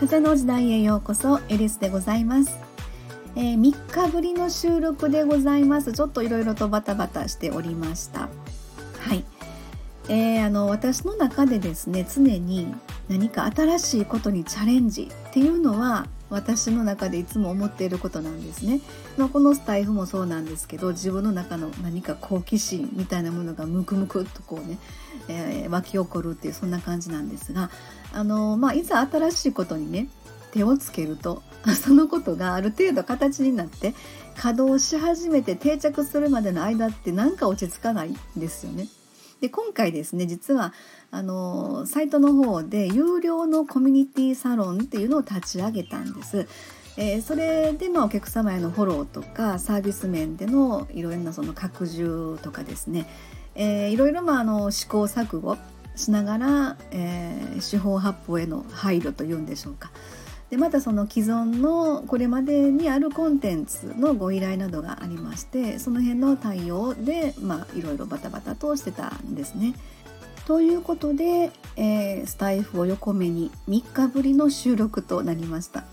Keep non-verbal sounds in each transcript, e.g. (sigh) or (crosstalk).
風の時代へようこそエリスでございます、えー、3日ぶりの収録でございます。ちょっといろいろとバタバタしておりました。はい、えー、あの私の中でですね常に何か新しいことにチャレンジっていうのは私の中でいつも思っていることなんですね。まあ、このスタイフもそうなんですけど自分の中の何か好奇心みたいなものがムクムクっとこうね、えー、湧き起こるっていうそんな感じなんですがあの、まあ、いざ新しいことにね手をつけるとそのことがある程度形になって稼働し始めて定着するまでの間ってなんか落ち着かないんですよね。で今回ですね実はあのサイトの方で有料のコミュニティサロンっていうのを立ち上げたんです。えー、それでまあお客様へのフォローとかサービス面でのいろいろなその拡充とかですね、えー、いろいろまああの試行錯誤しながら、えー、手法八方への配慮というんでしょうかでまたその既存のこれまでにあるコンテンツのご依頼などがありましてその辺の対応で、まあ、いろいろバタバタとしてたんですね。ということで、えー、スタイフを横目に3日ぶりの収録となりました。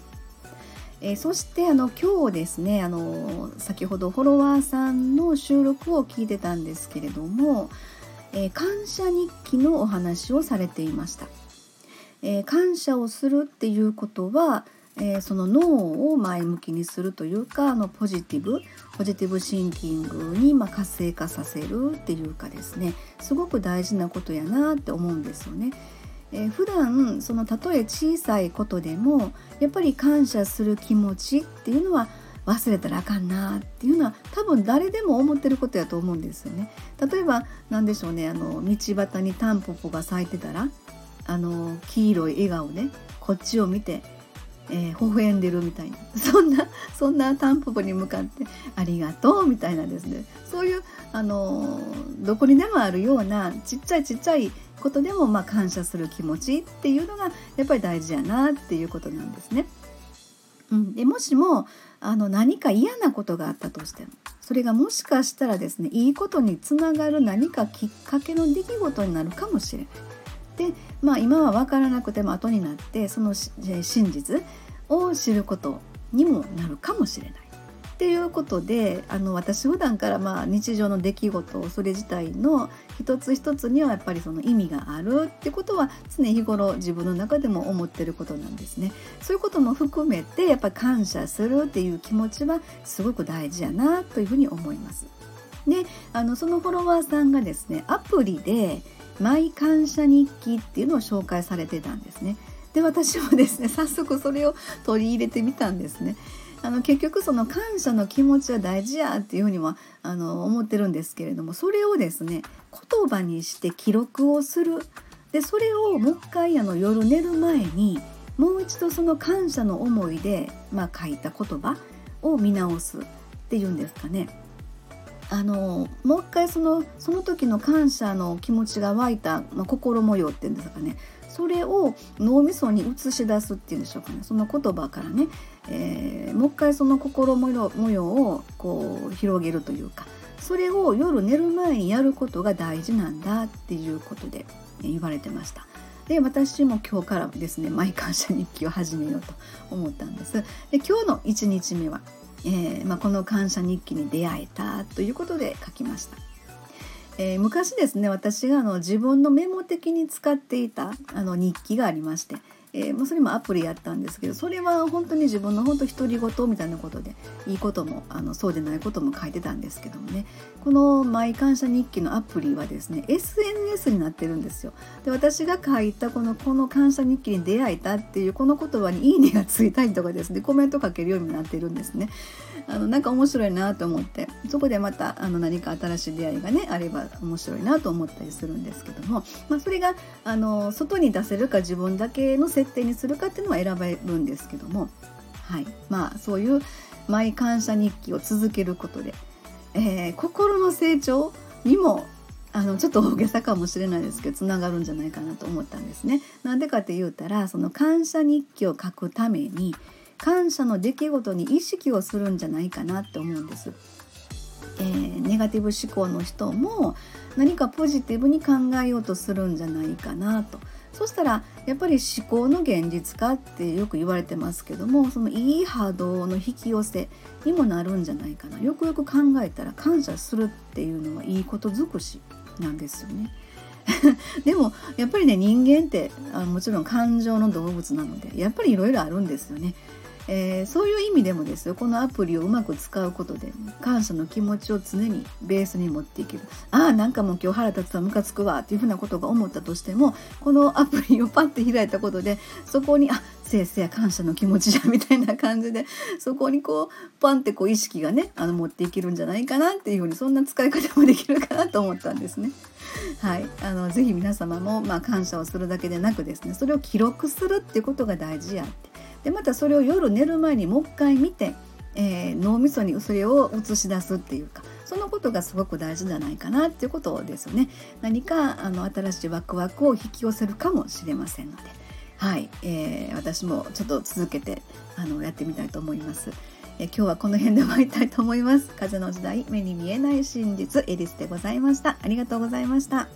えー、そしてあの今日ですねあの先ほどフォロワーさんの収録を聞いてたんですけれども、えー、感謝日記のお話をされていました。えー、感謝をするっていうことは、えー、その脳を前向きにするというかあのポジティブポジティブシンキングにま活性化させるっていうかですねすごく大事なことやなって思うんですよね。えー、普段そのたとえ小さいことでもやっぱり感謝する気持ちっていうのは忘れたらあかんなっていうのは多分誰でも思ってることやと思うんですよね。例えば何でしょうねあの道端にタンポポが咲いてたらあの黄色い笑顔でこっちを見て、えー、微笑んでるみたいな (laughs) そんなそんなタンポポに向かって「ありがとう」みたいなですねそういうあのどこにでもあるようなちっちゃいちっちゃいことでもまあ感謝する気持ちっていうのがやっぱり大事やなっていうことなんですね。うん、でもしもあの何か嫌なことがあったとしてもそれがもしかしたらですねいいことにつながる何かきっかけの出来事になるかもしれない。でまあ今は分からなくても後になってその真実を知ることにもなるかもしれない。っていうことであの私普段からまあ日常の出来事それ自体の一つ一つにはやっぱりその意味があるってことは常日頃自分の中でも思ってることなんですね。そういうことも含めてやっぱ感謝するっていう気持ちはすごく大事やなというふうに思います。であのそのフォロワーさんがですねアプリでマイ感謝日記っていうのを紹介されてたんですね。で私もですね (laughs) 早速それを取り入れてみたんですね。あの結局その感謝の気持ちは大事やっていうふうにはあの思ってるんですけれどもそれをですね言葉にして記録をするでそれをもう一回あの夜寝る前にもう一度その感謝の思いで、まあ、書いた言葉を見直すっていうんですかね。あのもう一回そのその時の感謝の気持ちが湧いた、まあ、心模様っていうんですかねそれを脳みそに映し出すっていうんでしょうかねその言葉からね、えー、もう一回その心模様模様をこう広げるというかそれを夜寝る前にやることが大事なんだっていうことで言われてました。で私も今日からですね毎感謝日記を始めようと思ったんです。で今日の1日目はえー、まあ、この感謝日記に出会えたということで書きました。えー、昔ですね私があの自分のメモ的に使っていたあの日記がありましてえー、まあ、それもアプリやったんですけどそれは本当に自分の本当独り言みたいなことでいいこともあのそうでないことも書いてたんですけどもねこの「マイ感謝日記」のアプリはですね SNS になってるんですよ。で私が書いたこの「この感謝日記に出会えた」っていうこの言葉に「いいね」がついたりとかですねコメント書けるようになってるんですね。あのなんか面白いなと思ってそこでまたあの何か新しい出会いがねあれば面白いなと思ったりするんですけども、まあ、それがあの外に出せるか自分だけの設定にするかっていうのは選べるんですけども、はいまあ、そういうマイ感謝日記を続けることで、えー、心の成長にもあのちょっと大げさかもしれないですけどつながるんじゃないかなと思ったんですね。なんでかって言うたらその感謝日記を書くために感謝の出来事に意識をするんじゃないかなって思うんです。えー、ネガティブ思考の人も何かポジティブに考えようとするんじゃないかなとそしたらやっぱり思考の現実化ってよく言われてますけどもそのいい波動の引き寄せにもなるんじゃないかなよくよく考えたら感謝するっていうのはいいこと尽くしなんですよね。(laughs) でもやっぱりね人間ってあもちろん感情の動物なのでやっぱりいろいろあるんですよね。えー、そういう意味でもですよこのアプリをうまく使うことで感謝の気持ちを常にベースに持っていけるああなんかもう今日腹立つわムカつくわっていうふうなことが思ったとしてもこのアプリをパッて開いたことでそこにあせいせい感謝の気持ちじゃ (laughs) みたいな感じでそこにこうパンってこう意識がねあの持っていけるんじゃないかなっていうふうにそんな使い方もできるかなと思ったんですね。はい、あのぜひ皆様も、まあ、感謝をするだけでなくですねそれを記録するっていうことが大事やってでまたそれを夜寝る前にもう一回見て、えー、脳みそにそれを映し出すっていうかそのことがすごく大事じゃないかなっていうことですよね何かあの新しいワクワクを引き寄せるかもしれませんのではい、えー、私もちょっと続けてあのやってみたいと思います。え今日はこの辺で終わりたいと思います。風の時代目に見えない真実エリスでございました。ありがとうございました。